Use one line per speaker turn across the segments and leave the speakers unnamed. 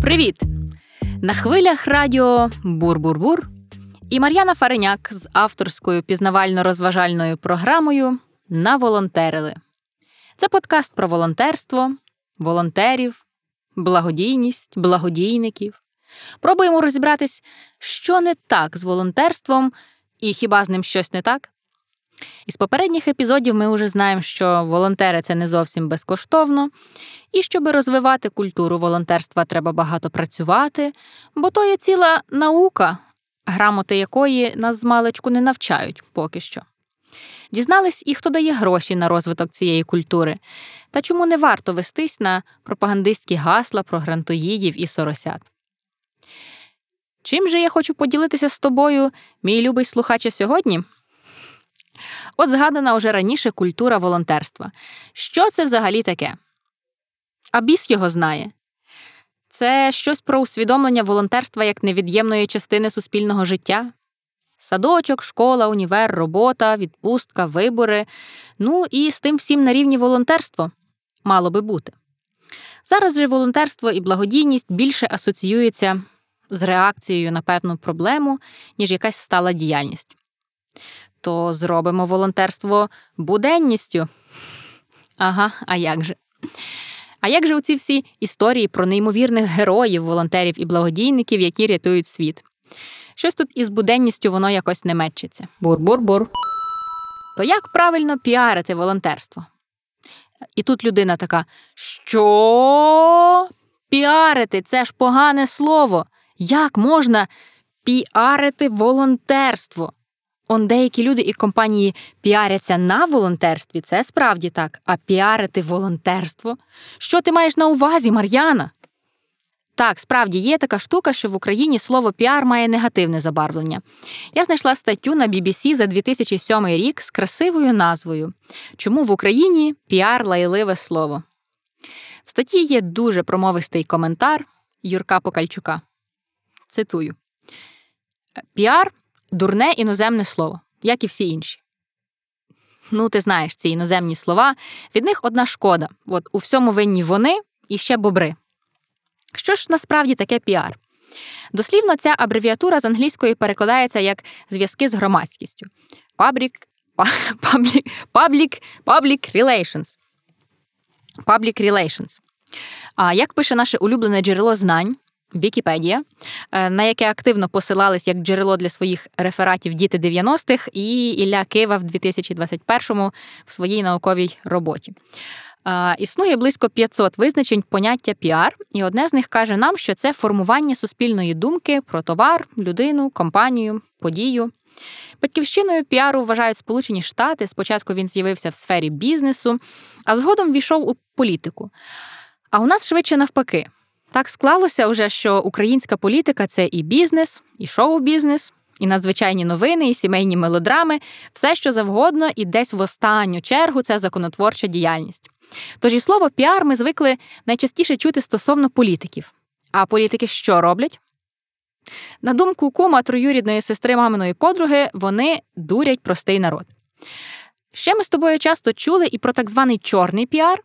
Привіт! На хвилях радіо Бур-Бур-Бур і Мар'яна Фареняк з авторською пізнавально-розважальною програмою Наволонтерили. Це подкаст про волонтерство, волонтерів, благодійність, благодійників. Пробуємо розібратись, що не так з волонтерством і хіба з ним щось не так. Із попередніх епізодів ми вже знаємо, що волонтери це не зовсім безкоштовно, і щоб розвивати культуру волонтерства, треба багато працювати, бо то є ціла наука, грамоти якої нас з маличку не навчають поки що. Дізнались і хто дає гроші на розвиток цієї культури, та чому не варто вестись на пропагандистські гасла про грантоїдів і соросят. Чим же я хочу поділитися з тобою, мій любий слухаче, сьогодні? От згадана уже раніше культура волонтерства. Що це взагалі таке? А біс його знає. Це щось про усвідомлення волонтерства як невід'ємної частини суспільного життя. Садочок, школа, універ, робота, відпустка, вибори. Ну і з тим всім на рівні волонтерство мало би бути. Зараз же волонтерство і благодійність більше асоціюються з реакцією на певну проблему, ніж якась стала діяльність. То зробимо волонтерство буденністю. Ага, а як же? А як же оці всі історії про неймовірних героїв, волонтерів і благодійників, які рятують світ? Щось тут із буденністю воно якось не мечиться. Бур-бур-бур. То як правильно піарити волонтерство? І тут людина така: Що? Піарити це ж погане слово. Як можна піарити волонтерство? Он деякі люди і компанії піаряться на волонтерстві, це справді так. А піарити волонтерство? Що ти маєш на увазі, Мар'яна? Так, справді є така штука, що в Україні слово піар має негативне забарвлення. Я знайшла статтю на BBC за 2007 рік з красивою назвою Чому в Україні піар лайливе слово? В статті є дуже промовистий коментар Юрка Покальчука. Цитую: Піар дурне іноземне слово, як і всі інші. Ну, ти знаєш ці іноземні слова. Від них одна шкода. От у всьому винні вони і ще бобри. Що ж насправді таке піар? Дослівно, ця абревіатура з англійської перекладається як зв'язки з громадськістю. Public, public, public, public relations. Public relations. А як пише наше улюблене джерело знань, Вікіпедія, е, на яке активно посилались як джерело для своїх рефератів діти 90-х і Ілля Кива в 2021-му в своїй науковій роботі. Існує близько 500 визначень поняття піар, і одне з них каже нам, що це формування суспільної думки про товар, людину, компанію, подію. Батьківщиною піару вважають Сполучені Штати. Спочатку він з'явився в сфері бізнесу, а згодом ввійшов у політику. А у нас швидше навпаки. Так склалося вже, що українська політика це і бізнес, і шоу-бізнес, і надзвичайні новини, і сімейні мелодрами, все що завгодно, і десь в останню чергу це законотворча діяльність. Тож і слово піар ми звикли найчастіше чути стосовно політиків. А політики що роблять? На думку кума троюрідної сестри маминої подруги, вони дурять простий народ. Ще ми з тобою часто чули і про так званий чорний піар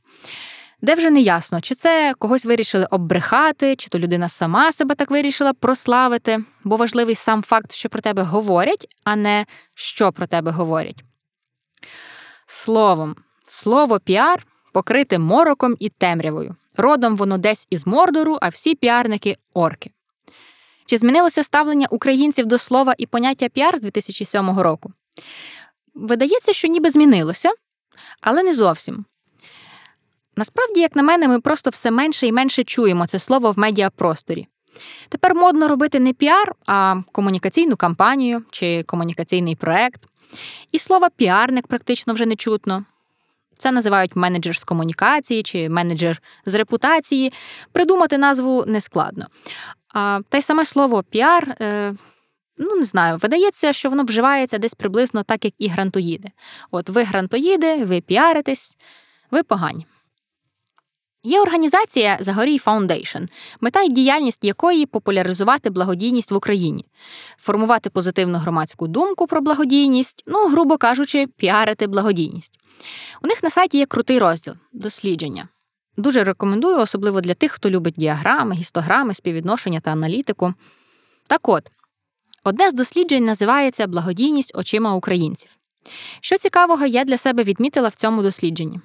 де вже не ясно, чи це когось вирішили оббрехати, чи то людина сама себе так вирішила прославити, бо важливий сам факт, що про тебе говорять, а не що про тебе говорять. Словом, слово піар покрите мороком і темрявою. Родом воно десь із Мордору, а всі піарники орки. Чи змінилося ставлення українців до слова і поняття піар з 2007 року? Видається, що ніби змінилося, але не зовсім. Насправді, як на мене, ми просто все менше і менше чуємо це слово в медіапросторі. Тепер модно робити не піар, а комунікаційну кампанію чи комунікаційний проект. І слова піарник практично вже не чутно. Це називають менеджер з комунікації чи менеджер з репутації. Придумати назву нескладно. А, Та й саме слово піар, е, ну не знаю, видається, що воно вживається десь приблизно так, як і грантоїди. От ви грантоїди, ви піаритесь, ви погані. Є організація Загорій Foundation, мета й діяльність якої популяризувати благодійність в Україні, формувати позитивну громадську думку про благодійність, ну, грубо кажучи, піарити благодійність. У них на сайті є крутий розділ дослідження. Дуже рекомендую, особливо для тих, хто любить діаграми, гістограми, співвідношення та аналітику. Так от, одне з досліджень називається Благодійність очима українців. Що цікавого, я для себе відмітила в цьому дослідженні.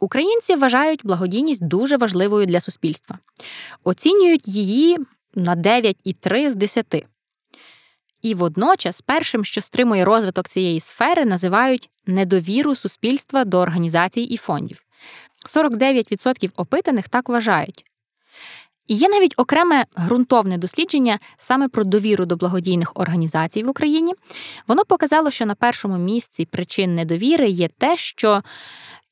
Українці вважають благодійність дуже важливою для суспільства, оцінюють її на 9,3 з 10. І водночас першим, що стримує розвиток цієї сфери, називають недовіру суспільства до організацій і фондів. 49% опитаних так вважають. І є навіть окреме ґрунтовне дослідження саме про довіру до благодійних організацій в Україні. Воно показало, що на першому місці причин недовіри є те, що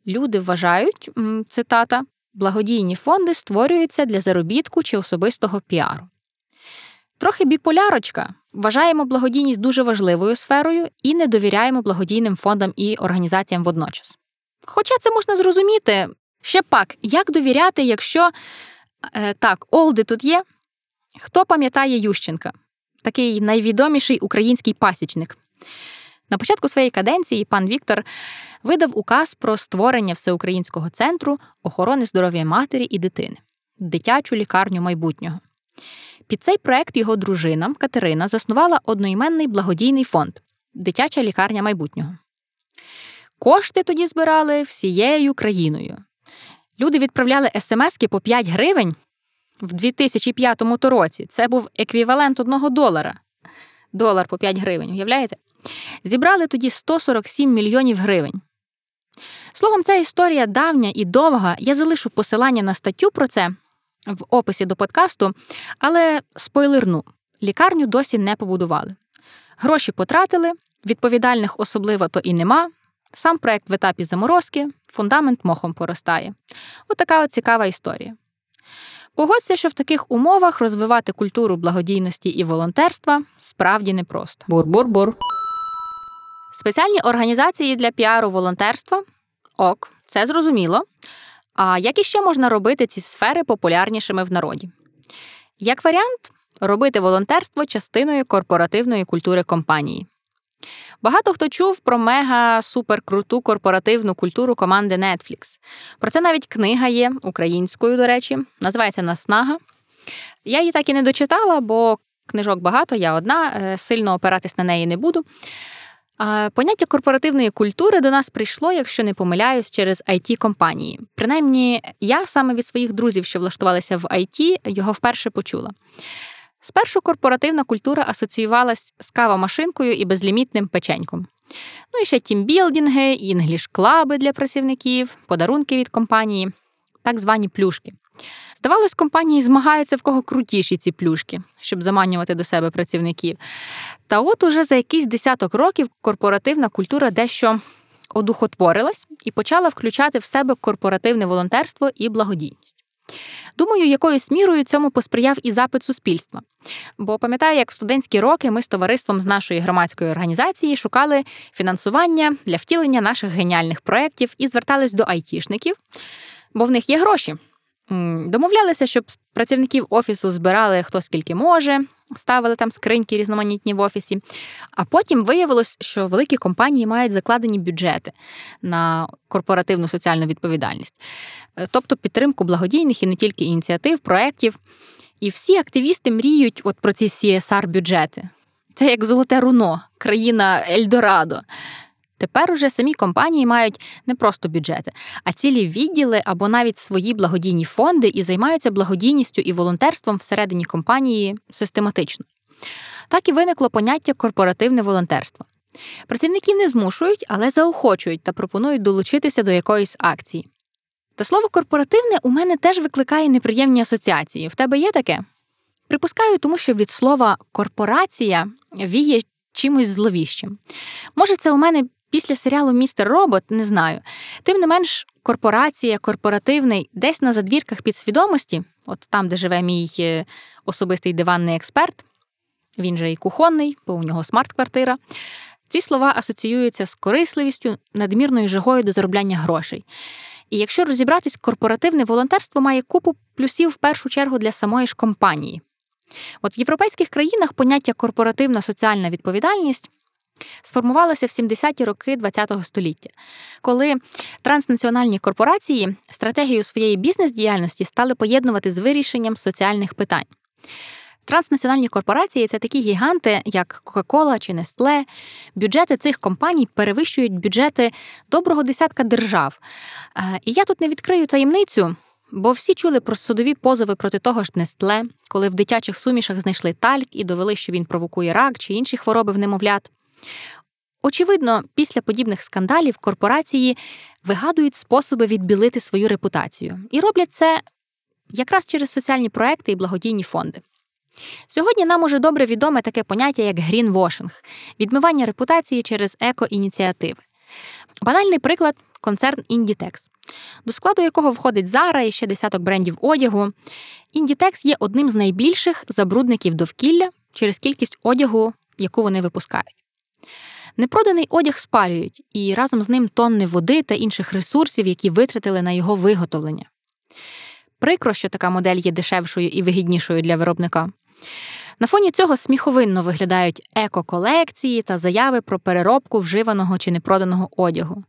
люди вважають цитата, благодійні фонди створюються для заробітку чи особистого піару. Трохи біполярочка. Вважаємо благодійність дуже важливою сферою і не довіряємо благодійним фондам і організаціям водночас. Хоча це можна зрозуміти. Ще пак, як довіряти, якщо е, так, Олди тут є? Хто пам'ятає Ющенка? Такий найвідоміший український пасічник. На початку своєї каденції пан Віктор видав указ про створення всеукраїнського центру охорони здоров'я матері і дитини, дитячу лікарню майбутнього. Під цей проект його дружина Катерина заснувала одноіменний благодійний фонд Дитяча лікарня майбутнього. Кошти тоді збирали всією країною. Люди відправляли смски по 5 гривень в 2005 році. Це був еквівалент одного долара. Долар по 5 гривень, уявляєте? Зібрали тоді 147 мільйонів гривень. Словом, ця історія давня і довга. Я залишу посилання на статтю про це в описі до подкасту, але спойлерну: лікарню досі не побудували. Гроші потратили, відповідальних особливо то і нема. Сам проект в етапі заморозки, фундамент мохом поростає. Отака от цікава історія. Погодься, що в таких умовах розвивати культуру благодійності і волонтерства справді непросто.
Бур-бур-бур.
Спеціальні організації для піару волонтерства ок, це зрозуміло. А як іще можна робити ці сфери популярнішими в народі? Як варіант, робити волонтерство частиною корпоративної культури компанії. Багато хто чув про мега суперкруту корпоративну культуру команди Netflix. Про це навіть книга є українською, до речі, називається Наснага. Я її так і не дочитала, бо книжок багато, я одна, е, сильно опиратись на неї не буду. Поняття корпоративної культури до нас прийшло, якщо не помиляюсь, через it компанії. Принаймні, я саме від своїх друзів, що влаштувалися в IT, його вперше почула. Спершу корпоративна культура асоціювалась з кавомашинкою і безлімітним печеньком. Ну і ще тімбілдинги, інгліш-клаби для працівників, подарунки від компанії, так звані плюшки. Здавалось, компанії змагаються в кого крутіші ці плюшки, щоб заманювати до себе працівників. Та от уже за якийсь десяток років корпоративна культура дещо одухотворилась і почала включати в себе корпоративне волонтерство і благодійність. Думаю, якоюсь мірою цьому посприяв і запит суспільства. Бо пам'ятаю, як в студентські роки ми з товариством з нашої громадської організації шукали фінансування для втілення наших геніальних проєктів і звертались до айтішників, бо в них є гроші. Домовлялися, щоб працівників офісу збирали хто скільки може, ставили там скриньки різноманітні в офісі. А потім виявилось, що великі компанії мають закладені бюджети на корпоративну соціальну відповідальність, е, тобто підтримку благодійних і не тільки ініціатив, проєктів. І всі активісти мріють от про ці csr бюджети Це як золоте руно, країна Ельдорадо. Тепер уже самі компанії мають не просто бюджети, а цілі відділи або навіть свої благодійні фонди і займаються благодійністю і волонтерством всередині компанії систематично. Так і виникло поняття корпоративне волонтерство. Працівників не змушують, але заохочують та пропонують долучитися до якоїсь акції. Та слово корпоративне у мене теж викликає неприємні асоціації. В тебе є таке? Припускаю, тому що від слова корпорація віє чимось зловіщим. Може, це у мене Після серіалу Містер Робот не знаю. Тим не менш, корпорація, корпоративний, десь на задвірках підсвідомості, от там, де живе мій е, особистий диванний експерт, він же і кухонний, бо у нього смарт-квартира. Ці слова асоціюються з корисливістю, надмірною жагою до заробляння грошей. І якщо розібратись, корпоративне волонтерство має купу плюсів в першу чергу для самої ж компанії. От в європейських країнах поняття корпоративна соціальна відповідальність сформувалося в 70-ті роки ХХ століття, коли транснаціональні корпорації стратегію своєї бізнес-діяльності стали поєднувати з вирішенням соціальних питань. Транснаціональні корпорації це такі гіганти, як Coca-Cola чи Nestle. Бюджети цих компаній перевищують бюджети доброго десятка держав. І я тут не відкрию таємницю. Бо всі чули про судові позови проти того ж Нестле, коли в дитячих сумішах знайшли тальк і довели, що він провокує рак чи інші хвороби в немовлят. Очевидно, після подібних скандалів корпорації вигадують способи відбілити свою репутацію і роблять це якраз через соціальні проекти і благодійні фонди. Сьогодні нам уже добре відоме таке поняття, як грінвошинг відмивання репутації через еко-ініціативи. Банальний приклад концерн Inditex, до складу якого входить Zara і ще десяток брендів одягу. Inditex є одним з найбільших забрудників довкілля через кількість одягу, яку вони випускають. Непроданий одяг спалюють і разом з ним тонни води та інших ресурсів, які витратили на його виготовлення. Прикро, що така модель є дешевшою і вигіднішою для виробника. На фоні цього сміховинно виглядають еко-колекції та заяви про переробку вживаного чи непроданого одягу.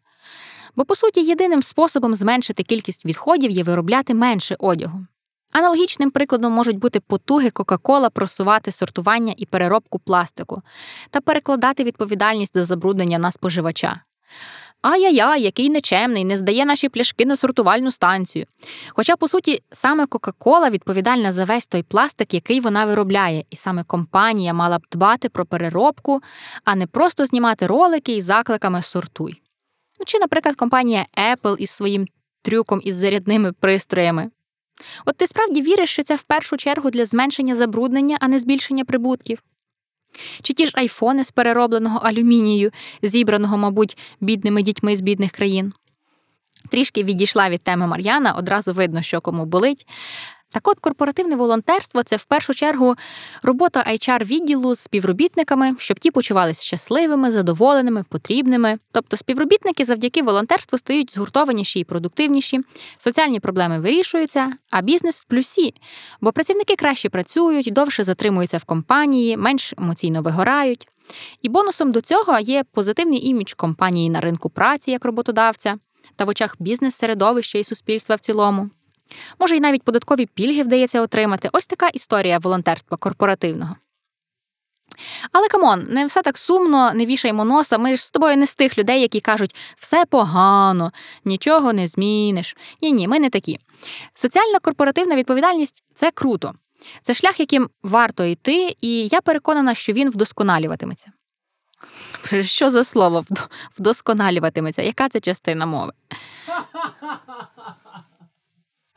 Бо, по суті, єдиним способом зменшити кількість відходів є виробляти менше одягу. Аналогічним прикладом можуть бути потуги Кока-Кола просувати сортування і переробку пластику та перекладати відповідальність за забруднення на споживача. Ай-яй-яй, який нечемний, не здає наші пляшки на сортувальну станцію. Хоча, по суті, саме Кока-Кола відповідальна за весь той пластик, який вона виробляє, і саме компанія мала б дбати про переробку, а не просто знімати ролики із закликами сортуй. Ну, Чи, наприклад, компанія Apple із своїм трюком із зарядними пристроями. От ти справді віриш, що це в першу чергу для зменшення забруднення, а не збільшення прибутків? Чи ті ж айфони з переробленого алюмінію, зібраного, мабуть, бідними дітьми з бідних країн? Трішки відійшла від теми Мар'яна, одразу видно, що кому болить. Так от корпоративне волонтерство це в першу чергу робота hr відділу з співробітниками, щоб ті почувалися щасливими, задоволеними, потрібними. Тобто співробітники завдяки волонтерству стають згуртованіші і продуктивніші, соціальні проблеми вирішуються, а бізнес в плюсі, бо працівники краще працюють, довше затримуються в компанії, менш емоційно вигорають. І бонусом до цього є позитивний імідж компанії на ринку праці як роботодавця та в очах бізнес-середовища і суспільства в цілому. Може, і навіть податкові пільги вдається отримати. Ось така історія волонтерства корпоративного. Але come on, не все так сумно, не вішаймо носа. Ми ж з тобою не з тих людей, які кажуть, все погано, нічого не зміниш. Ні, ні, ми не такі. Соціальна корпоративна відповідальність це круто. Це шлях, яким варто йти, і я переконана, що він вдосконалюватиметься. Що за слово вдосконалюватиметься? Яка це частина мови?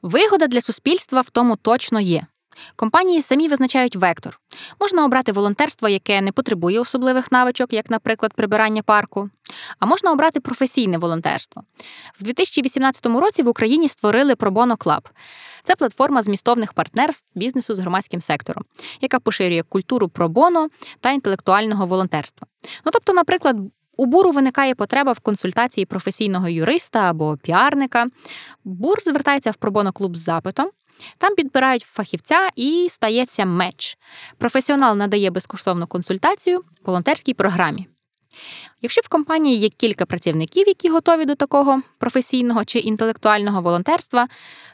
Вигода для суспільства в тому точно є. Компанії самі визначають вектор. Можна обрати волонтерство, яке не потребує особливих навичок, як, наприклад, прибирання парку, а можна обрати професійне волонтерство. В 2018 році в Україні створили Pro Bono Club. Це платформа змістовних партнерств бізнесу з громадським сектором, яка поширює культуру pro bono та інтелектуального волонтерства. Ну тобто, наприклад, у БУРу виникає потреба в консультації професійного юриста або піарника. БУР звертається в Pro Bono Club з запитом. Там підбирають фахівця і стається match. Професіонал надає безкоштовну консультацію волонтерській програмі. Якщо в компанії є кілька працівників, які готові до такого професійного чи інтелектуального волонтерства,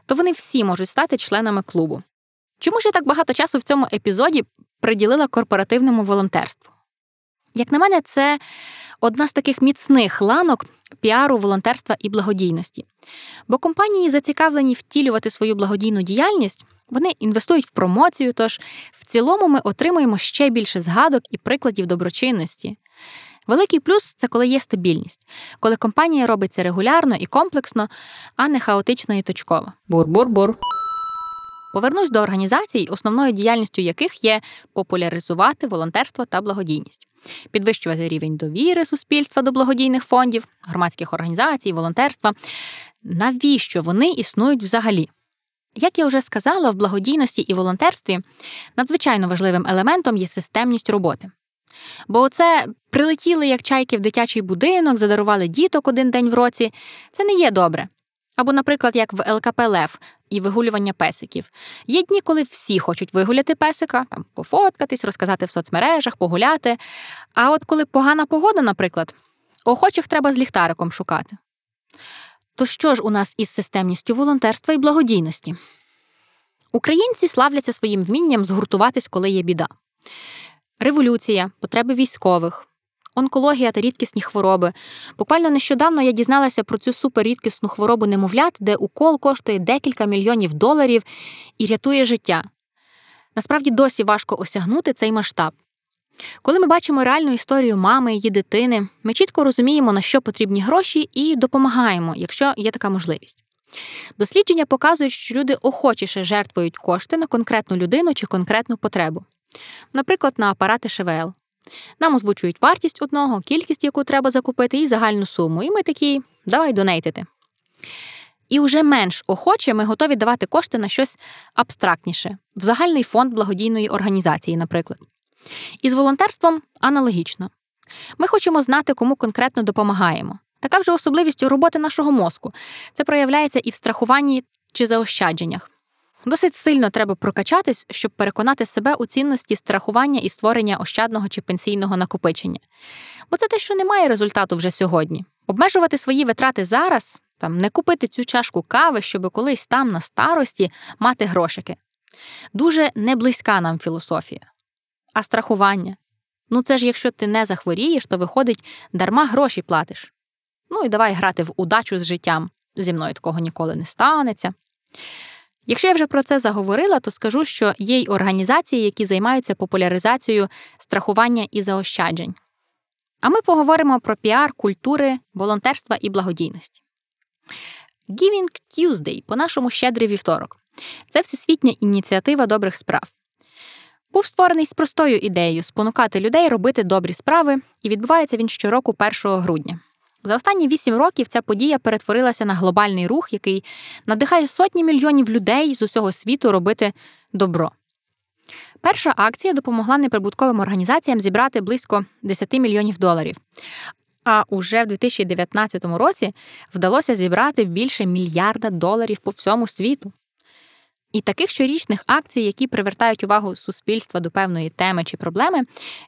то вони всі можуть стати членами клубу. Чому ж я так багато часу в цьому епізоді приділила корпоративному волонтерству? Як на мене, це одна з таких міцних ланок піару, волонтерства і благодійності. Бо компанії зацікавлені втілювати свою благодійну діяльність, вони інвестують в промоцію, тож в цілому ми отримуємо ще більше згадок і прикладів доброчинності. Великий плюс це коли є стабільність, коли компанія робиться регулярно і комплексно, а не хаотично і точково. Бур-бур-бур. Повернусь до організацій, основною діяльністю яких є популяризувати волонтерство та благодійність, підвищувати рівень довіри суспільства до благодійних фондів, громадських організацій, волонтерства. Навіщо вони існують взагалі? Як я вже сказала, в благодійності і волонтерстві надзвичайно важливим елементом є системність роботи. Бо оце прилетіли як чайки в дитячий будинок, задарували діток один день в році це не є добре. Або, наприклад, як в ЛКП Лев і вигулювання песиків. Є дні, коли всі хочуть вигуляти песика, там пофоткатись, розказати в соцмережах, погуляти. А от коли погана погода, наприклад, охочих треба з ліхтариком шукати. То що ж у нас із системністю волонтерства і благодійності? Українці славляться своїм вмінням згуртуватись, коли є біда. Революція, потреби військових, онкологія та рідкісні хвороби. Буквально нещодавно я дізналася про цю суперрідкісну хворобу немовлят, де укол коштує декілька мільйонів доларів і рятує життя. Насправді досі важко осягнути цей масштаб. Коли ми бачимо реальну історію мами, її дитини, ми чітко розуміємо, на що потрібні гроші, і допомагаємо, якщо є така можливість. Дослідження показують, що люди охочіше жертвують кошти на конкретну людину чи конкретну потребу, наприклад, на апарати ШВЛ. Нам озвучують вартість одного, кількість, яку треба закупити, і загальну суму. І ми такі, давай донейтити. І вже менш охоче ми готові давати кошти на щось абстрактніше, в загальний фонд благодійної організації, наприклад. І з волонтерством аналогічно. Ми хочемо знати, кому конкретно допомагаємо. Така вже особливість роботи нашого мозку. Це проявляється і в страхуванні чи заощадженнях. Досить сильно треба прокачатись, щоб переконати себе у цінності страхування і створення ощадного чи пенсійного накопичення. Бо це те, що не має результату вже сьогодні. Обмежувати свої витрати зараз, там не купити цю чашку кави, щоб колись там на старості мати грошики. Дуже неблизька нам філософія. А страхування. Ну це ж якщо ти не захворієш, то виходить, дарма гроші платиш. Ну і давай грати в удачу з життям. Зі мною такого ніколи не станеться. Якщо я вже про це заговорила, то скажу, що є й організації, які займаються популяризацією страхування і заощаджень. А ми поговоримо про піар, культури, волонтерства і благодійності. Giving Tuesday, по-нашому щедрий вівторок. Це всесвітня ініціатива добрих справ. Був створений з простою ідеєю спонукати людей робити добрі справи, і відбувається він щороку 1 грудня. За останні вісім років ця подія перетворилася на глобальний рух, який надихає сотні мільйонів людей з усього світу робити добро. Перша акція допомогла неприбутковим організаціям зібрати близько 10 мільйонів доларів. А уже в 2019 році вдалося зібрати більше мільярда доларів по всьому світу. І таких щорічних акцій, які привертають увагу суспільства до певної теми чи проблеми,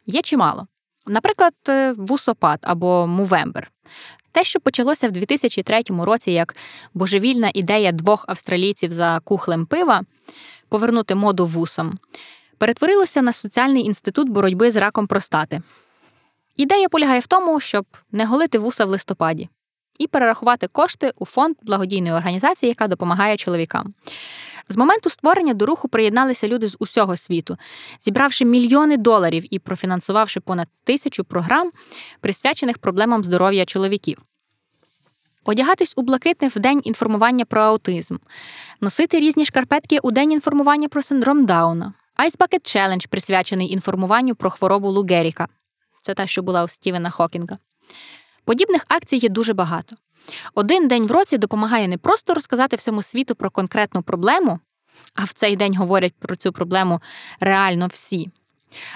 є чимало. Наприклад, е, вусопад або Мувембер. Те, що почалося в 2003 році як божевільна ідея двох австралійців за кухлем пива повернути моду вусам, перетворилося на соціальний інститут боротьби з раком простати. Ідея полягає в тому, щоб не голити вуса в листопаді і перерахувати кошти у фонд благодійної організації, яка допомагає чоловікам. З моменту створення до руху приєдналися люди з усього світу, зібравши мільйони доларів і профінансувавши понад тисячу програм, присвячених проблемам здоров'я чоловіків. Одягатись у блакитне в день інформування про аутизм, носити різні шкарпетки у день інформування про синдром Дауна, Ice Bucket Challenge, присвячений інформуванню про хворобу Лу Геріка. Це та, що була у Стівена Хокінга. Подібних акцій є дуже багато. Один день в році допомагає не просто розказати всьому світу про конкретну проблему, а в цей день говорять про цю проблему реально всі,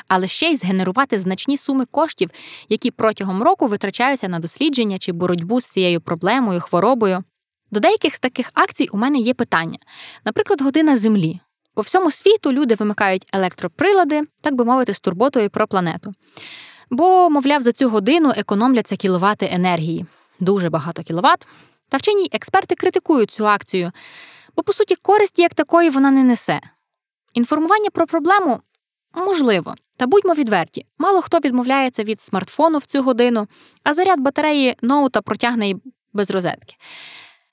але ще й згенерувати значні суми коштів, які протягом року витрачаються на дослідження чи боротьбу з цією проблемою, хворобою. До деяких з таких акцій у мене є питання. Наприклад, година Землі. По всьому світу люди вимикають електроприлади, так би мовити, з турботою про планету. Бо, мовляв, за цю годину економляться кіловати енергії дуже багато кіловат. Та вчені експерти критикують цю акцію, бо, по суті, користі як такої вона не несе. Інформування про проблему можливо, та будьмо відверті, мало хто відмовляється від смартфону в цю годину, а заряд батареї ноута протягне й без розетки.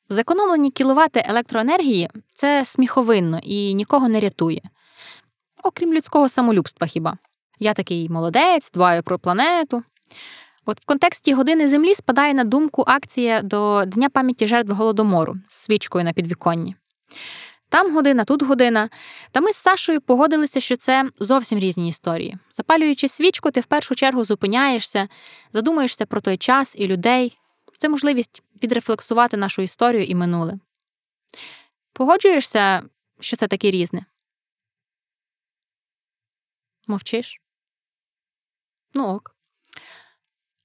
Зекономлені кіловати електроенергії це сміховинно і нікого не рятує, окрім людського самолюбства хіба. Я такий молодець, дбаю про планету. От в контексті години землі спадає на думку акція до Дня пам'яті жертв голодомору з свічкою на підвіконні. Там година, тут година. Та ми з Сашою погодилися, що це зовсім різні історії. Запалюючи свічку, ти в першу чергу зупиняєшся, задумаєшся про той час і людей. Це можливість відрефлексувати нашу історію і минуле. Погоджуєшся, що це таке різне? Мовчиш? Ну ок.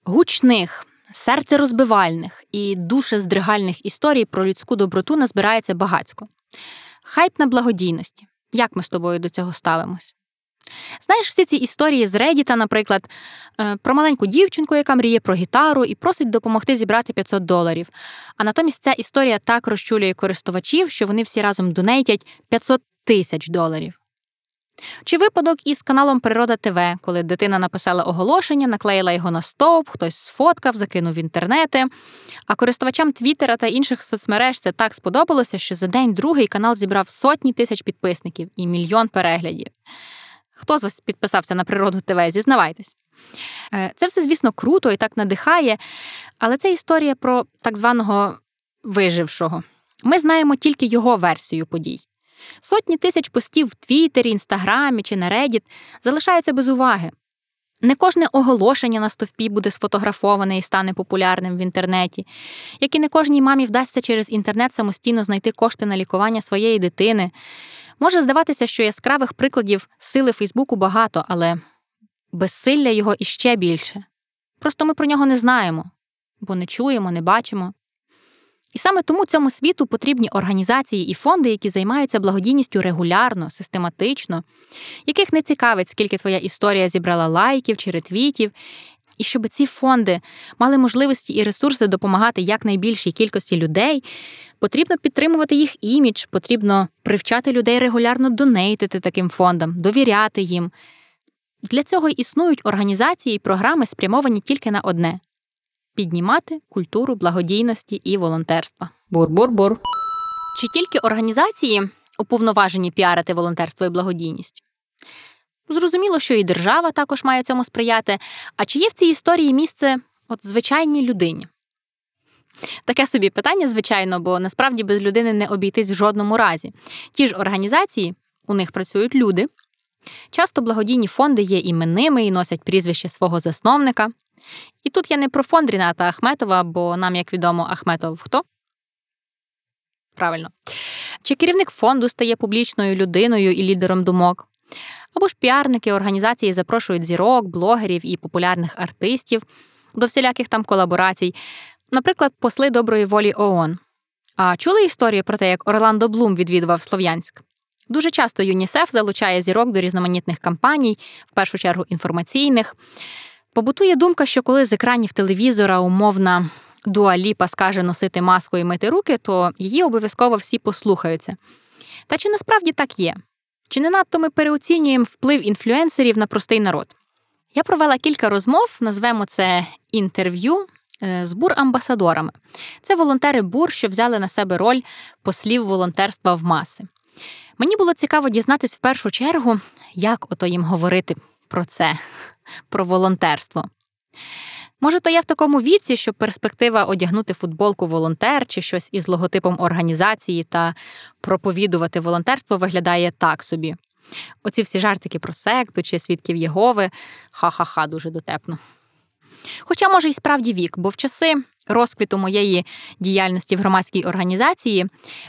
Гучних, серцерозбивальних і душездригальних історій про людську доброту назбирається багацько. Хайп на благодійності. Як ми з тобою до цього ставимось? Знаєш, всі ці історії з Редіта, наприклад, е, про маленьку дівчинку, яка мріє про гітару і просить допомогти зібрати 500 доларів. А натомість ця історія так розчулює користувачів, що вони всі разом донейтять 500 тисяч доларів. Чи випадок із каналом Природа ТВ, коли дитина написала оголошення, наклеїла його на стовп, хтось сфоткав, закинув в інтернети. А користувачам Твіттера та інших соцмереж це так сподобалося, що за день другий канал зібрав сотні тисяч підписників і мільйон переглядів. Хто з вас підписався на природу ТВ? Зізнавайтесь. Е, це все, звісно, круто і так надихає, але це історія про так званого вижившого. Ми знаємо тільки його версію подій. Сотні тисяч постів в Твіттері, Інстаграмі чи на Reddit залишаються без уваги. Не кожне оголошення на стовпі буде сфотографоване і стане популярним в інтернеті, як і не кожній мамі вдасться через інтернет самостійно знайти кошти на лікування своєї дитини. Може здаватися, що яскравих прикладів сили Фейсбуку багато, але безсилля його іще більше. Просто ми про нього не знаємо, бо не чуємо, не бачимо. І саме тому цьому світу потрібні організації і фонди, які займаються благодійністю регулярно, систематично, яких не цікавить, скільки твоя історія зібрала лайків чи ретвітів, і щоб ці фонди мали можливості і ресурси допомагати якнайбільшій кількості людей, потрібно підтримувати їх імідж, потрібно привчати людей регулярно донейтити таким фондам, довіряти їм. Для цього існують організації і програми, спрямовані тільки на одне піднімати культуру благодійності і волонтерства.
Бур-бур-бур.
Чи тільки організації уповноважені піарити волонтерство і благодійність? Зрозуміло, що і держава також має цьому сприяти. А чи є в цій історії місце от звичайній людині? Таке собі питання, звичайно, бо насправді без людини не обійтись в жодному разі. Ті ж організації, у них працюють люди. Часто благодійні фонди є іменними і носять прізвище свого засновника. І тут я не про фонд Ріната Ахметова, бо нам, як відомо, Ахметов хто? Правильно. Чи керівник фонду стає публічною людиною і лідером думок? Або ж піарники організації запрошують зірок, блогерів і популярних артистів до всіляких там колаборацій, наприклад, посли доброї волі ООН. А чули історію про те, як Орландо Блум відвідував Слов'янськ? Дуже часто ЮНІСЕФ залучає зірок до різноманітних кампаній, в першу чергу інформаційних. Побутує думка, що коли з екранів телевізора умовна дуаліпа скаже носити маску і мити руки, то її обов'язково всі послухаються. Та чи насправді так є? Чи не надто ми переоцінюємо вплив інфлюенсерів на простий народ? Я провела кілька розмов, назвемо це інтерв'ю е, з бур-амбасадорами. Це волонтери бур, що взяли на себе роль послів волонтерства в маси. Мені було цікаво дізнатись в першу чергу, як ото їм говорити про це, про волонтерство. Може, то я в такому віці, що перспектива одягнути футболку волонтер чи щось із логотипом організації та проповідувати волонтерство виглядає так собі. Оці всі жартики про секту чи свідків Єгови ха-ха-ха, дуже дотепно. Хоча, може, і справді вік, бо в часи розквіту моєї діяльності в громадській організації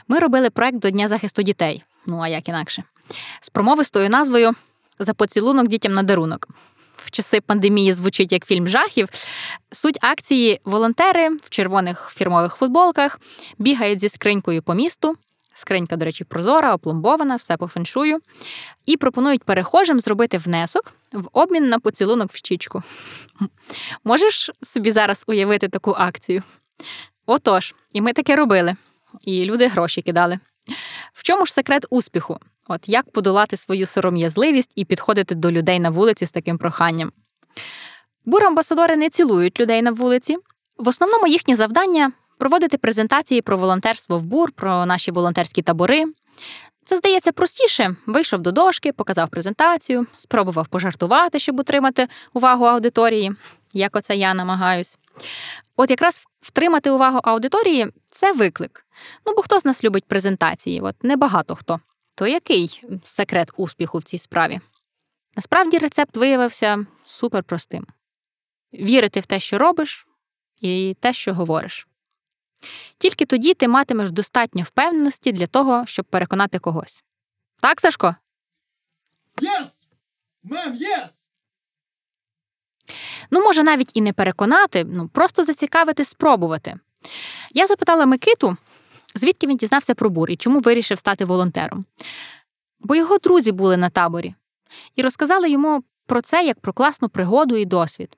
ми робили проект до Дня захисту дітей. Ну а як інакше, з промовистою назвою За поцілунок дітям на дарунок в часи пандемії звучить як фільм жахів. Суть акції волонтери в червоних фірмових футболках бігають зі скринькою по місту. Скринька, до речі, прозора, опломбована, все по феншую. І пропонують перехожим зробити внесок в обмін на поцілунок в щічку. Можеш собі зараз уявити таку акцію? Отож, і ми таке робили, і люди гроші кидали. В чому ж секрет успіху? От як подолати свою сором'язливість і підходити до людей на вулиці з таким проханням? Бур-амбасадори не цілують людей на вулиці. В основному їхнє завдання проводити презентації про волонтерство в бур, про наші волонтерські табори. Це здається простіше. Вийшов до дошки, показав презентацію, спробував пожартувати, щоб утримати увагу аудиторії, як оце я намагаюсь. От якраз втримати увагу аудиторії це виклик. Ну бо хто з нас любить презентації? От небагато хто. То який секрет успіху в цій справі? Насправді рецепт виявився суперпростим: вірити в те, що робиш, і те, що говориш. Тільки тоді ти матимеш достатньо впевненості для того, щоб переконати когось. Так, Сашко?
Yes! Мам, yes!
Ну, може, навіть і не переконати, ну просто зацікавити, спробувати. Я запитала Микиту, звідки він дізнався про бур і чому вирішив стати волонтером. Бо його друзі були на таборі і розказали йому про це як про класну пригоду і досвід.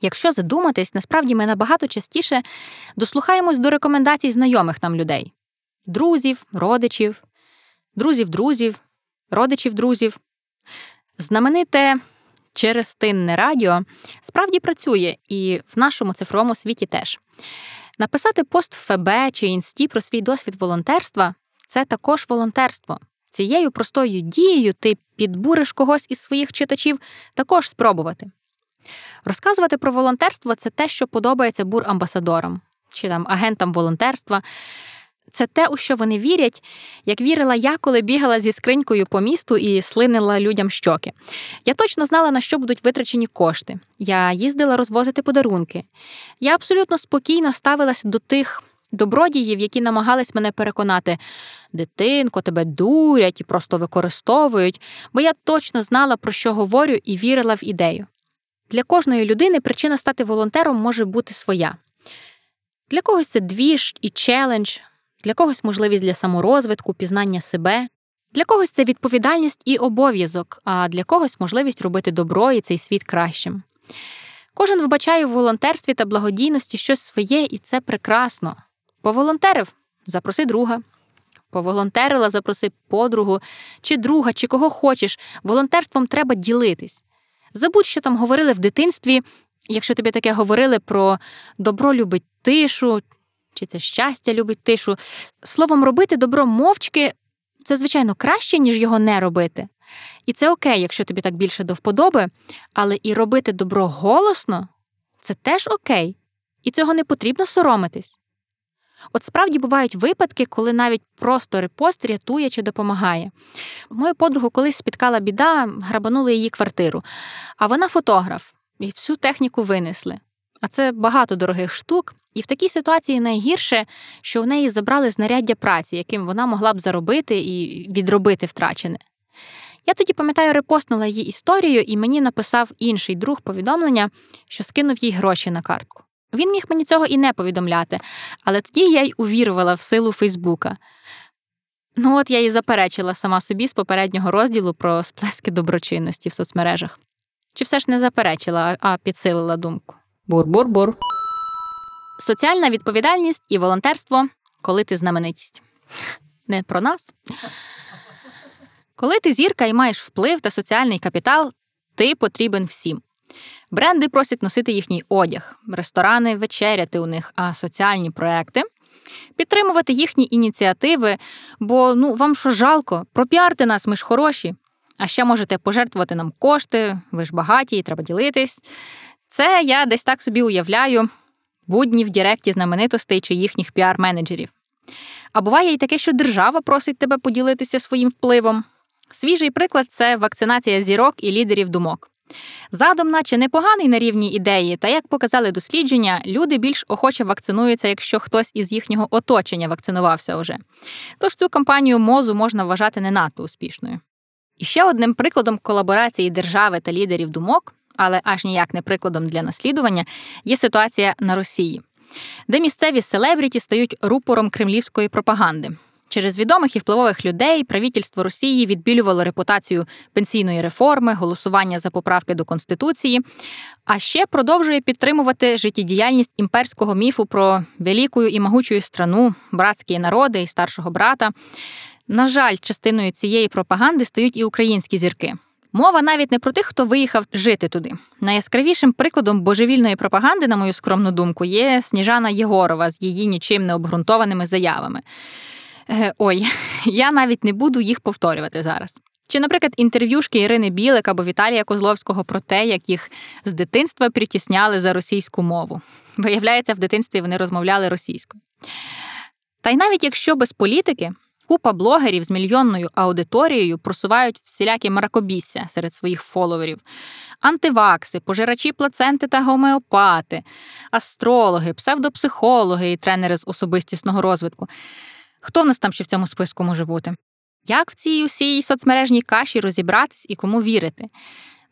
Якщо задуматись, насправді ми набагато частіше дослухаємось до рекомендацій знайомих нам людей друзів, родичів, друзів друзів, родичів друзів. Знамените через тинне радіо справді працює і в нашому цифровому світі теж. Написати пост в ФБ чи інсті про свій досвід волонтерства це також волонтерство. Цією простою дією ти підбуриш когось із своїх читачів також спробувати. Розказувати про волонтерство це те, що подобається бур-амбасадорам чи там агентам волонтерства. Це те, у що вони вірять, як вірила я, коли бігала зі скринькою по місту і слинила людям щоки. Я точно знала, на що будуть витрачені кошти. Я їздила розвозити подарунки. Я абсолютно спокійно ставилася до тих добродіїв, які намагались мене переконати, дитинко, тебе дурять і просто використовують, бо я точно знала, про що говорю, і вірила в ідею. Для кожної людини причина стати волонтером може бути своя. Для когось це двіж і челендж, для когось можливість для саморозвитку, пізнання себе, для когось це відповідальність і обов'язок, а для когось можливість робити добро і цей світ кращим. Кожен вбачає в волонтерстві та благодійності щось своє, і це прекрасно. Поволонтерив запроси друга. Поволонтерила, запроси подругу, чи друга, чи кого хочеш. Волонтерством треба ділитись. Забудь, що там говорили в дитинстві, якщо тобі таке говорили про добро любить тишу, чи це щастя любить тишу. Словом, робити добро мовчки це, звичайно, краще, ніж його не робити. І це окей, якщо тобі так більше до вподоби, але і робити добро голосно це теж окей. І цього не потрібно соромитись. От справді бувають випадки, коли навіть просто репост рятує чи допомагає. Мою подругу колись спіткала біда, грабанули її квартиру, а вона фотограф, і всю техніку винесли. А це багато дорогих штук, і в такій ситуації найгірше, що в неї забрали знаряддя праці, яким вона могла б заробити і відробити втрачене. Я тоді, пам'ятаю, репостнула її історію, і мені написав інший друг повідомлення, що скинув їй гроші на картку. Він міг мені цього і не повідомляти, але тоді я й увірувала в силу Фейсбука. Ну, от я і заперечила сама собі з попереднього розділу про сплески доброчинності в соцмережах. Чи все ж не заперечила, а підсилила думку? Бур-бур-бур. Соціальна відповідальність і волонтерство, коли ти знаменитість. Не про нас. Коли ти зірка і маєш вплив та соціальний капітал, ти потрібен всім. Бренди просять носити їхній одяг, ресторани вечеряти у них, а соціальні проекти підтримувати їхні ініціативи, бо ну вам що жалко, пропіарте нас, ми ж хороші. А ще можете пожертвувати нам кошти, ви ж багаті, і треба ділитись. Це я десь так собі уявляю будні в Діректі знаменитостей чи їхніх піар-менеджерів. А буває і таке, що держава просить тебе поділитися своїм впливом. Свіжий приклад це вакцинація зірок і лідерів думок. Задум, наче непоганий на рівні ідеї, та як показали дослідження, люди більш охоче вакцинуються, якщо хтось із їхнього оточення вакцинувався уже. Тож цю кампанію мозу можна вважати не надто успішною. І ще одним прикладом колаборації держави та лідерів думок, але аж ніяк не прикладом для наслідування, є ситуація на Росії, де місцеві селебріті стають рупором кремлівської пропаганди. Через відомих і впливових людей правительство Росії відбілювало репутацію пенсійної реформи, голосування за поправки до конституції, а ще продовжує підтримувати життєдіяльність імперського міфу про велику і могучу страну, братські народи і старшого брата. На жаль, частиною цієї пропаганди стають і українські зірки. Мова навіть не про тих, хто виїхав жити туди. Найяскравішим прикладом божевільної пропаганди, на мою скромну думку, є Сніжана Єгорова з її нічим не обґрунтованими заявами. Е, ой, я навіть не буду їх повторювати зараз. Чи, наприклад, інтерв'юшки Ірини Білик або Віталія Козловського про те, як їх з дитинства притісняли за російську мову. Виявляється, в дитинстві вони розмовляли російською. Та й навіть якщо без політики, купа блогерів з мільйонною аудиторією просувають всілякі маракобісся серед своїх фоловерів, антивакси, пожирачі плаценти та гомеопати, астрологи, псевдопсихологи і тренери з особистісного розвитку. Хто в нас там ще в цьому списку може бути? Як в цій усій соцмережній каші розібратись і кому вірити?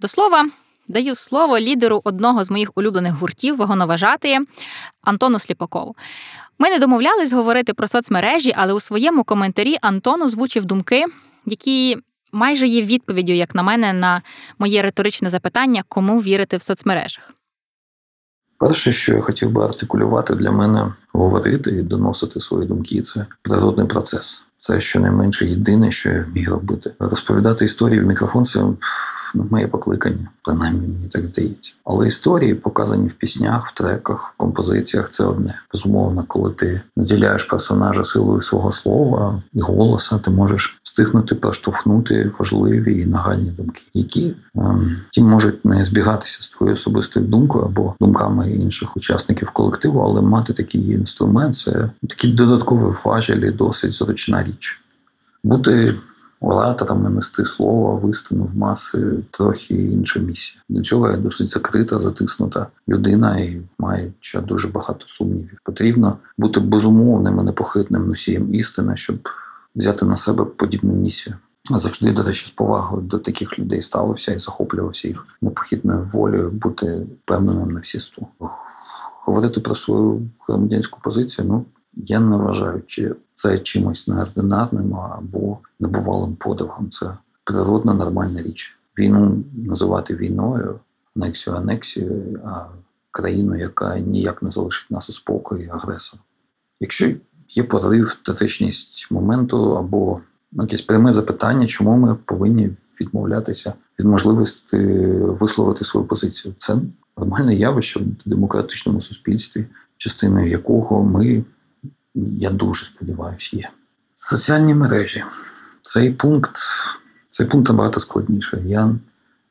До слова, даю слово лідеру одного з моїх улюблених гуртів вагоноважатиє Антону Сліпакову. Ми не домовлялись говорити про соцмережі, але у своєму коментарі Антон озвучив думки, які майже є відповіддю, як на мене, на моє риторичне запитання, кому вірити в соцмережах.
Перше, що я хотів би артикулювати для мене, говорити і доносити свої думки, це природний процес. Це щонайменше єдине, що я вмію робити. Розповідати історії в мікрофон це моє покликання, принаймні мені так здається. Але історії, показані в піснях, в треках, в композиціях, це одне. Безумовно, коли ти наділяєш персонажа силою свого слова і голоса, ти можеш встигнути проштовхнути важливі і нагальні думки, які ем, ті можуть не збігатися з твоєю особистою думкою або думками інших учасників колективу, але мати такий інструмент це такий додатковий важель і досить зручна річ. Бути ораторами нести слово, вистину в маси трохи інша місія. До цього я досить закрита, затиснута людина і ще дуже багато сумнівів. Потрібно бути безумовним і непохитним носієм істини, щоб взяти на себе подібну місію. Завжди, до речі, з повагою до таких людей ставився і захоплювався їх непохитною волею, бути впевненим на всі сто. Говорити про свою громадянську позицію, ну я не вважаю, чи це чимось неординарним або небувалим подивом. Це природна нормальна річ. Війну називати війною, анексію анексією, а країну, яка ніяк не залишить нас у спокої, агресор. Якщо є порив, тетичність моменту або якесь пряме запитання, чому ми повинні відмовлятися від можливості висловити свою позицію, це нормальне явище в демократичному суспільстві, частиною якого ми я дуже сподіваюся, є. Соціальні мережі. Цей пункт цей пункт набагато складніше. Я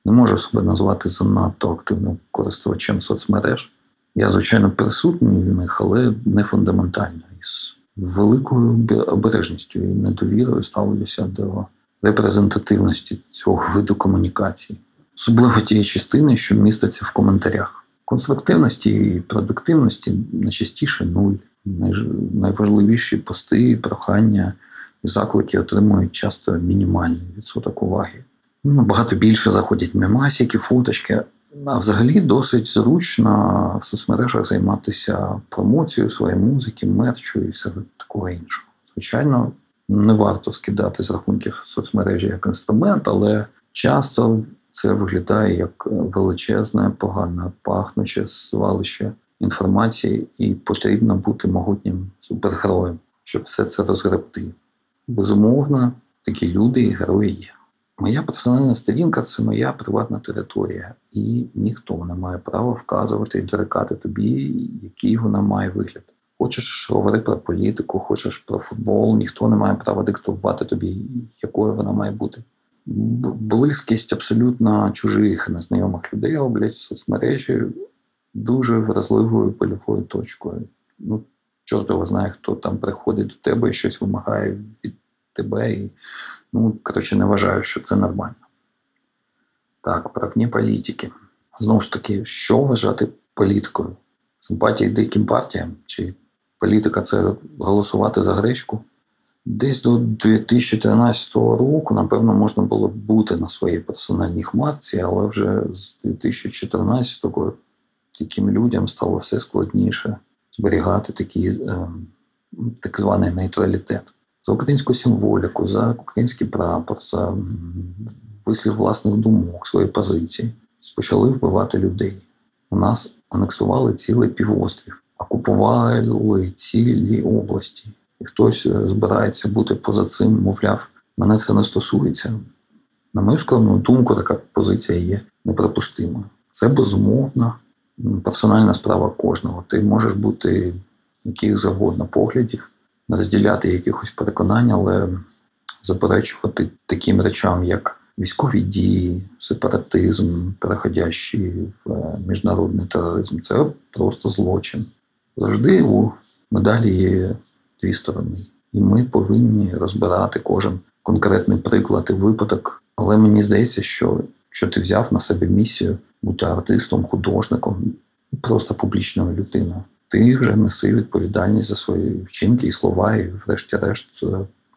не можу себе назвати занадто активним користувачем соцмереж. Я, звичайно, присутній в них, але не фундаментально. Із великою обережністю і недовірою ставлюся до репрезентативності цього виду комунікації, особливо тієї частини, що міститься в коментарях. Конструктивності і продуктивності найчастіше нуль найважливіші пости, прохання і заклики отримують часто мінімальний відсоток уваги. Ну, Багато більше заходять мемасики, фоточки. А взагалі досить зручно в соцмережах займатися промоцією своєї музики, мерчу і все такого іншого. Звичайно, не варто скидати з рахунків соцмережі як інструмент, але часто це виглядає як величезне, погане, пахнуче звалище інформації, і потрібно бути могутнім супергероєм, щоб все це розгребти. Безумовно, такі люди і герої є. Моя персональна сторінка це моя приватна територія, і ніхто не має права вказувати і дорекати тобі, який вона має вигляд. Хочеш говорити про політику, хочеш про футбол, ніхто не має права диктувати тобі, якою вона має бути. Близькість абсолютно чужих незнайомих людей роблять соцмережі дуже вразливою польовою точкою. Ну, чорт його знає, хто там приходить до тебе і щось вимагає від тебе. І, Ну, коротше, не вважаю, що це нормально. Так, правні політики. Знову ж таки, що вважати політикою? Симпатії деяким партіям? Чи політика це голосувати за гречку? Десь до 2013 року, напевно, можна було бути на своїй персональній хмарці, але вже з 2014 року таким людям стало все складніше зберігати такий е, так званий нейтралітет. За українську символіку, за український прапор, за вислів власних думок, свої позиції почали вбивати людей. У нас анексували цілий півострів, окупували цілі області. І хтось е, збирається бути поза цим, мовляв, мене це не стосується. На мою скромну думку, така позиція є неприпустимою. Це безумовно персональна справа кожного. Ти можеш бути яких завгодно поглядів, розділяти якихось переконань, але заперечувати таким речам, як військові дії, сепаратизм, переходящий в е, міжнародний тероризм це просто злочин. Завжди у медалі є дві сторони, і ми повинні розбирати кожен конкретний приклад і випадок. Але мені здається, що що ти взяв на себе місію бути артистом, художником, просто публічною людиною. Ти вже неси відповідальність за свої вчинки і слова, і, врешті-решт, е,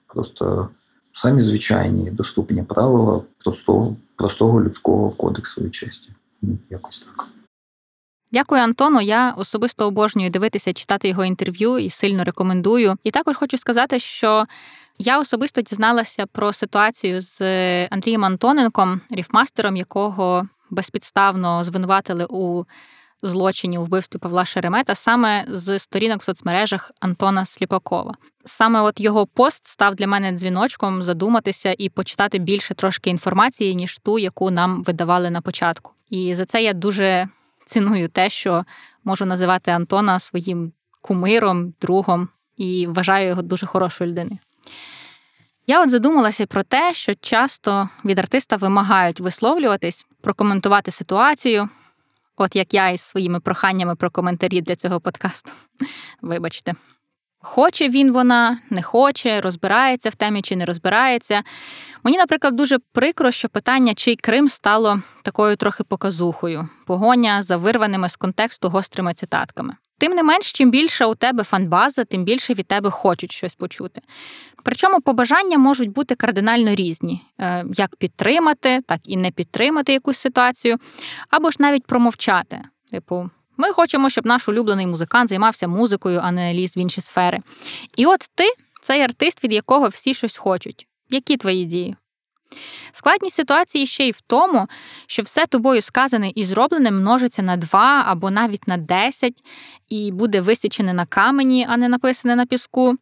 просто самі звичайні доступні правила простого, простого людського кодексу і честі. Якось так.
Дякую, Антону. Я особисто обожнюю дивитися, читати його інтерв'ю і сильно рекомендую. І також хочу сказати, що я особисто дізналася про ситуацію з Андрієм Антоненком, ріфмастером, якого безпідставно звинуватили у злочині у вбивстві Павла Шеремета саме з сторінок в соцмережах Антона Сліпакова. Саме от його пост став для мене дзвіночком задуматися і почитати більше трошки інформації, ніж ту, яку нам видавали на початку. І за це я дуже ціную те, що можу називати Антона своїм кумиром, другом і вважаю його дуже хорошою людиною. Я от задумалася про те, що часто від артиста вимагають висловлюватись, прокоментувати ситуацію, от як я із своїми проханнями про коментарі для цього подкасту. Вибачте. Хоче він вона, не хоче, розбирається в темі чи не розбирається. Мені, наприклад, дуже прикро, що питання, чий Крим стало такою трохи показухою, погоня за вирваними з контексту гострими цитатками. Тим не менш, чим більше у тебе фанбаза, тим більше від тебе хочуть щось почути. Причому побажання можуть бути кардинально різні: е, як підтримати, так і не підтримати якусь ситуацію, або ж навіть промовчати. Типу, ми хочемо, щоб наш улюблений музикант займався музикою, а не ліз в інші сфери. І от ти цей артист, від якого всі щось хочуть. Які твої дії? Складність ситуації ще й в тому, що все тобою сказане і зроблене множиться на два або навіть на десять, і буде висічене на камені, а не написане на піску.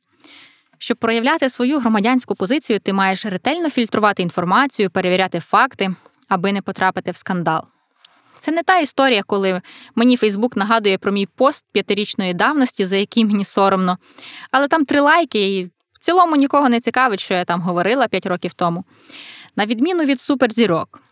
Щоб проявляти свою громадянську позицію, ти маєш ретельно фільтрувати інформацію, перевіряти факти, аби не потрапити в скандал. Це не та історія, коли мені Фейсбук нагадує про мій пост п'ятирічної давності, за який мені соромно. Але там три лайки, і в цілому нікого не цікавить, що я там говорила п'ять років тому. На відміну від суперзірок.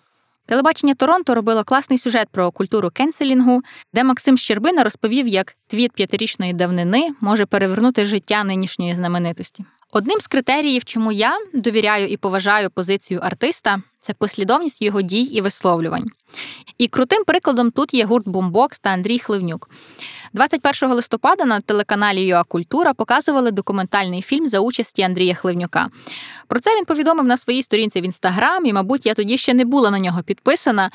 Телебачення Торонто робило класний сюжет про культуру кенселінгу, де Максим Щербина розповів, як твіт п'ятирічної давнини може перевернути життя нинішньої знаменитості. Одним з критеріїв, чому я довіряю і поважаю позицію артиста, це послідовність його дій і висловлювань. І крутим прикладом тут є гурт Бумбокс та Андрій Хливнюк. 21 листопада на телеканалі ЮА Культура показували документальний фільм за участі Андрія Хливнюка. Про це він повідомив на своїй сторінці в інстаграмі. мабуть, я тоді ще не була на нього підписана,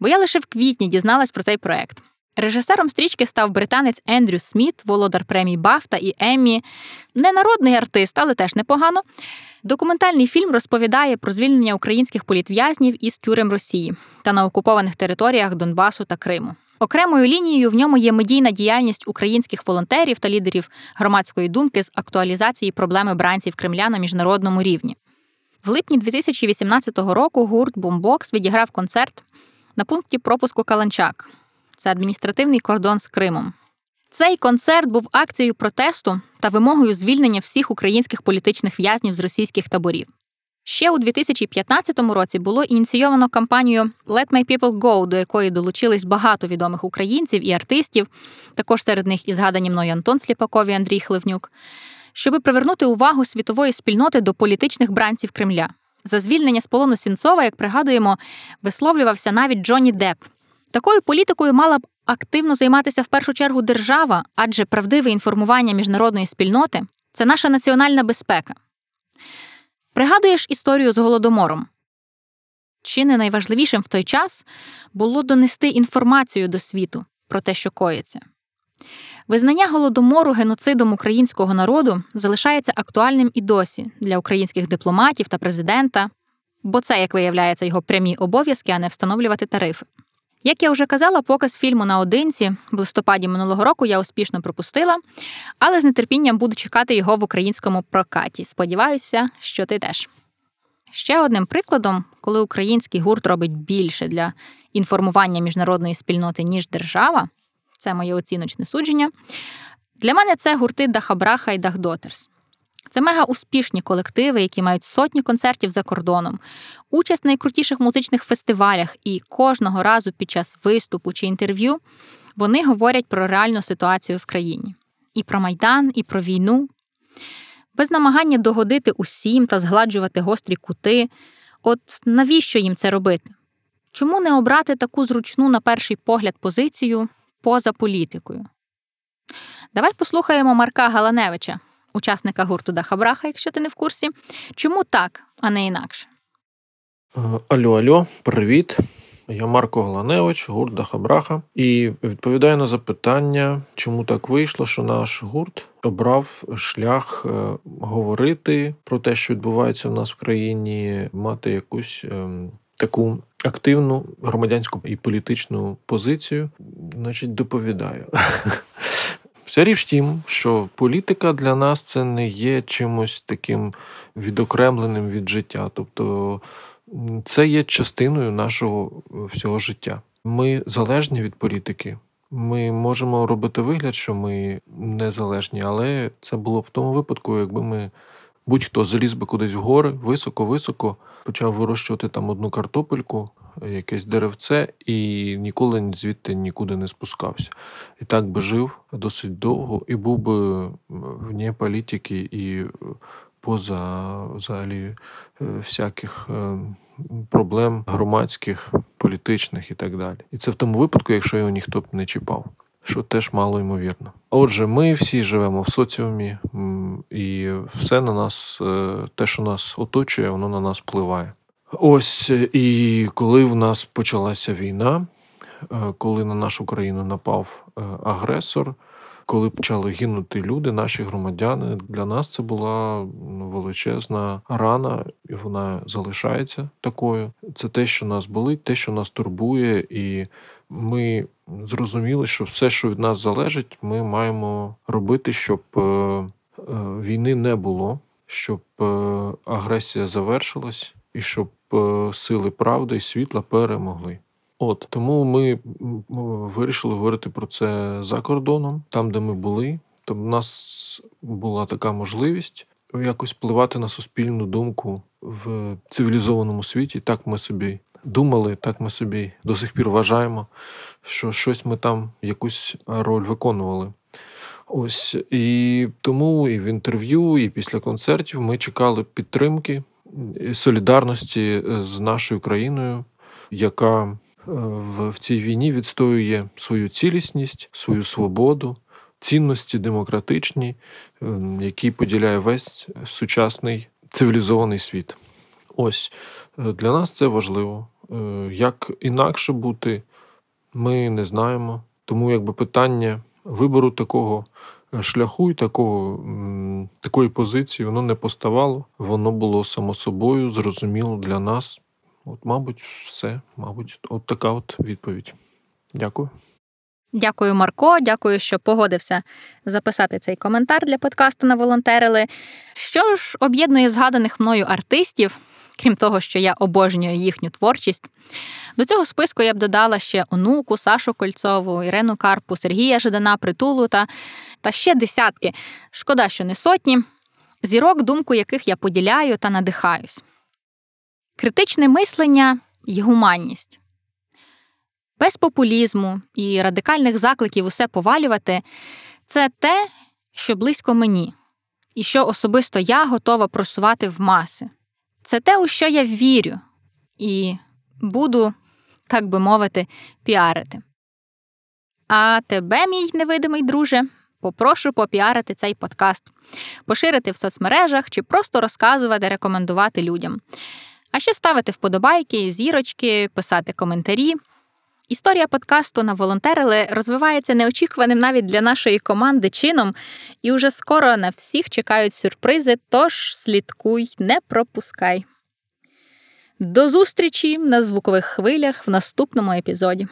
бо я лише в квітні дізналась про цей проект. Режисером стрічки став британець Ендрю Сміт, володар премій Бафта і Еммі. Не народний артист, але теж непогано. Документальний фільм розповідає про звільнення українських політв'язнів із тюрем Росії та на окупованих територіях Донбасу та Криму. Окремою лінією в ньому є медійна діяльність українських волонтерів та лідерів громадської думки з актуалізації проблеми бранців Кремля на міжнародному рівні. В липні 2018 року гурт Бумбокс відіграв концерт на пункті пропуску Каланчак. Це адміністративний кордон з Кримом. Цей концерт був акцією протесту та вимогою звільнення всіх українських політичних в'язнів з російських таборів. Ще у 2015 році було ініційовано кампанію «Let my people go», до якої долучились багато відомих українців і артистів, також серед них і згадані мною Антон Сліпаков і Андрій Хливнюк, щоби привернути увагу світової спільноти до політичних бранців Кремля. За звільнення з полону Сінцова, як пригадуємо, висловлювався навіть Джонні Депп. Такою політикою мала б активно займатися в першу чергу держава, адже правдиве інформування міжнародної спільноти це наша національна безпека. Пригадуєш історію з голодомором? Чи не найважливішим в той час було донести інформацію до світу про те, що коїться? Визнання голодомору геноцидом українського народу залишається актуальним і досі для українських дипломатів та президента, бо це, як виявляється, його прямі обов'язки, а не встановлювати тарифи. Як я вже казала, показ фільму наодинці в листопаді минулого року я успішно пропустила, але з нетерпінням буду чекати його в українському прокаті. Сподіваюся, що ти теж. Ще одним прикладом, коли український гурт робить більше для інформування міжнародної спільноти, ніж держава, це моє оціночне судження. Для мене це гурти Дахабраха і Дахдотерс. Це мега успішні колективи, які мають сотні концертів за кордоном, участь в найкрутіших музичних фестивалях, і кожного разу під час виступу чи інтерв'ю вони говорять про реальну ситуацію в країні. І про майдан, і про війну. Без намагання догодити усім та згладжувати гострі кути. От навіщо їм це робити? Чому не обрати таку зручну, на перший погляд, позицію поза політикою? Давай послухаємо Марка Галаневича, учасника гурту Дахабраха, якщо ти не в курсі. Чому так, а не інакше?
Е, алло, алло, привіт. Я Марко Гланевич, гурт Дахабраха, і відповідаю на запитання, чому так вийшло, що наш гурт обрав шлях е, говорити про те, що відбувається в нас в країні, мати якусь ем, таку активну громадянську і політичну позицію. Значить, доповідаю. Вся річ тім, що політика для нас це не є чимось таким відокремленим від життя. Тобто це є частиною нашого е, всього життя. Ми залежні від політики. Ми можемо робити вигляд, що ми незалежні, але це було б в тому випадку, якби ми будь-хто заліз би кудись в гори, високо-високо, почав вирощувати там одну картопельку, якесь деревце, і ніколи звідти нікуди не спускався. І так би жив досить довго, і був би вне політики і поза взагалі е, всяких е, проблем громадських, політичних і так далі. І це в тому випадку, якщо його ніхто б не чіпав. Що теж мало ймовірно. Отже, ми всі живемо в соціумі, і все на нас, е, те, що нас оточує, воно на нас впливає. Ось і коли в нас почалася війна, коли на нашу країну напав агресор, коли почали гинути люди, наші громадяни, для нас це була ну, величезна рана, і вона залишається такою. Це те, що нас болить, те, що нас турбує, і ми зрозуміли, що все, що від нас залежить, ми маємо робити, щоб е, е, війни не було, щоб е, агресія завершилась, і щоб сили правди і світла перемогли. От тому ми вирішили говорити про це за кордоном, там, де ми були. То в нас була така можливість якось впливати на суспільну думку в цивілізованому світі. Так ми собі думали, так ми собі до сих пір вважаємо, що щось ми там якусь роль виконували. Ось і тому і в інтерв'ю, і після концертів ми чекали підтримки і солідарності з нашою країною, яка в, в цій війні відстоює свою цілісність, свою свободу, цінності демократичні, ем, які поділяє весь сучасний цивілізований світ. Ось е, для нас це важливо. Е, як інакше бути, ми не знаємо. Тому якби питання вибору такого е, шляху і такого, такої позиції воно не поставало, воно було само собою зрозуміло для нас. От, мабуть, все. Мабуть, от така от відповідь. Дякую.
Дякую, Марко. Дякую, що погодився записати цей коментар для подкасту на волонтерили. Що ж об'єднує згаданих мною артистів, крім того, що я обожнюю їхню творчість. До цього списку я б додала ще онуку, Сашу Кольцову, Ірину Карпу, Сергія Жидана, Притулу та, та ще десятки. Шкода, що не сотні. Зірок, думку яких я поділяю та надихаюсь критичне мислення і гуманність. Без популізму і радикальних закликів усе повалювати це те, що близько мені, і що особисто я готова просувати в маси. Це те, у що я вірю, і буду, так би мовити, піарити. А тебе, мій невидимий друже, попрошу попіарити цей подкаст, поширити в соцмережах чи просто розказувати, рекомендувати людям. А ще ставити вподобайки, зірочки, писати коментарі. Історія подкасту на волонтерили розвивається неочікуваним навіть для нашої команди чином, і уже скоро на всіх чекають сюрпризи, тож слідкуй, не пропускай. До зустрічі на звукових хвилях в наступному епізоді.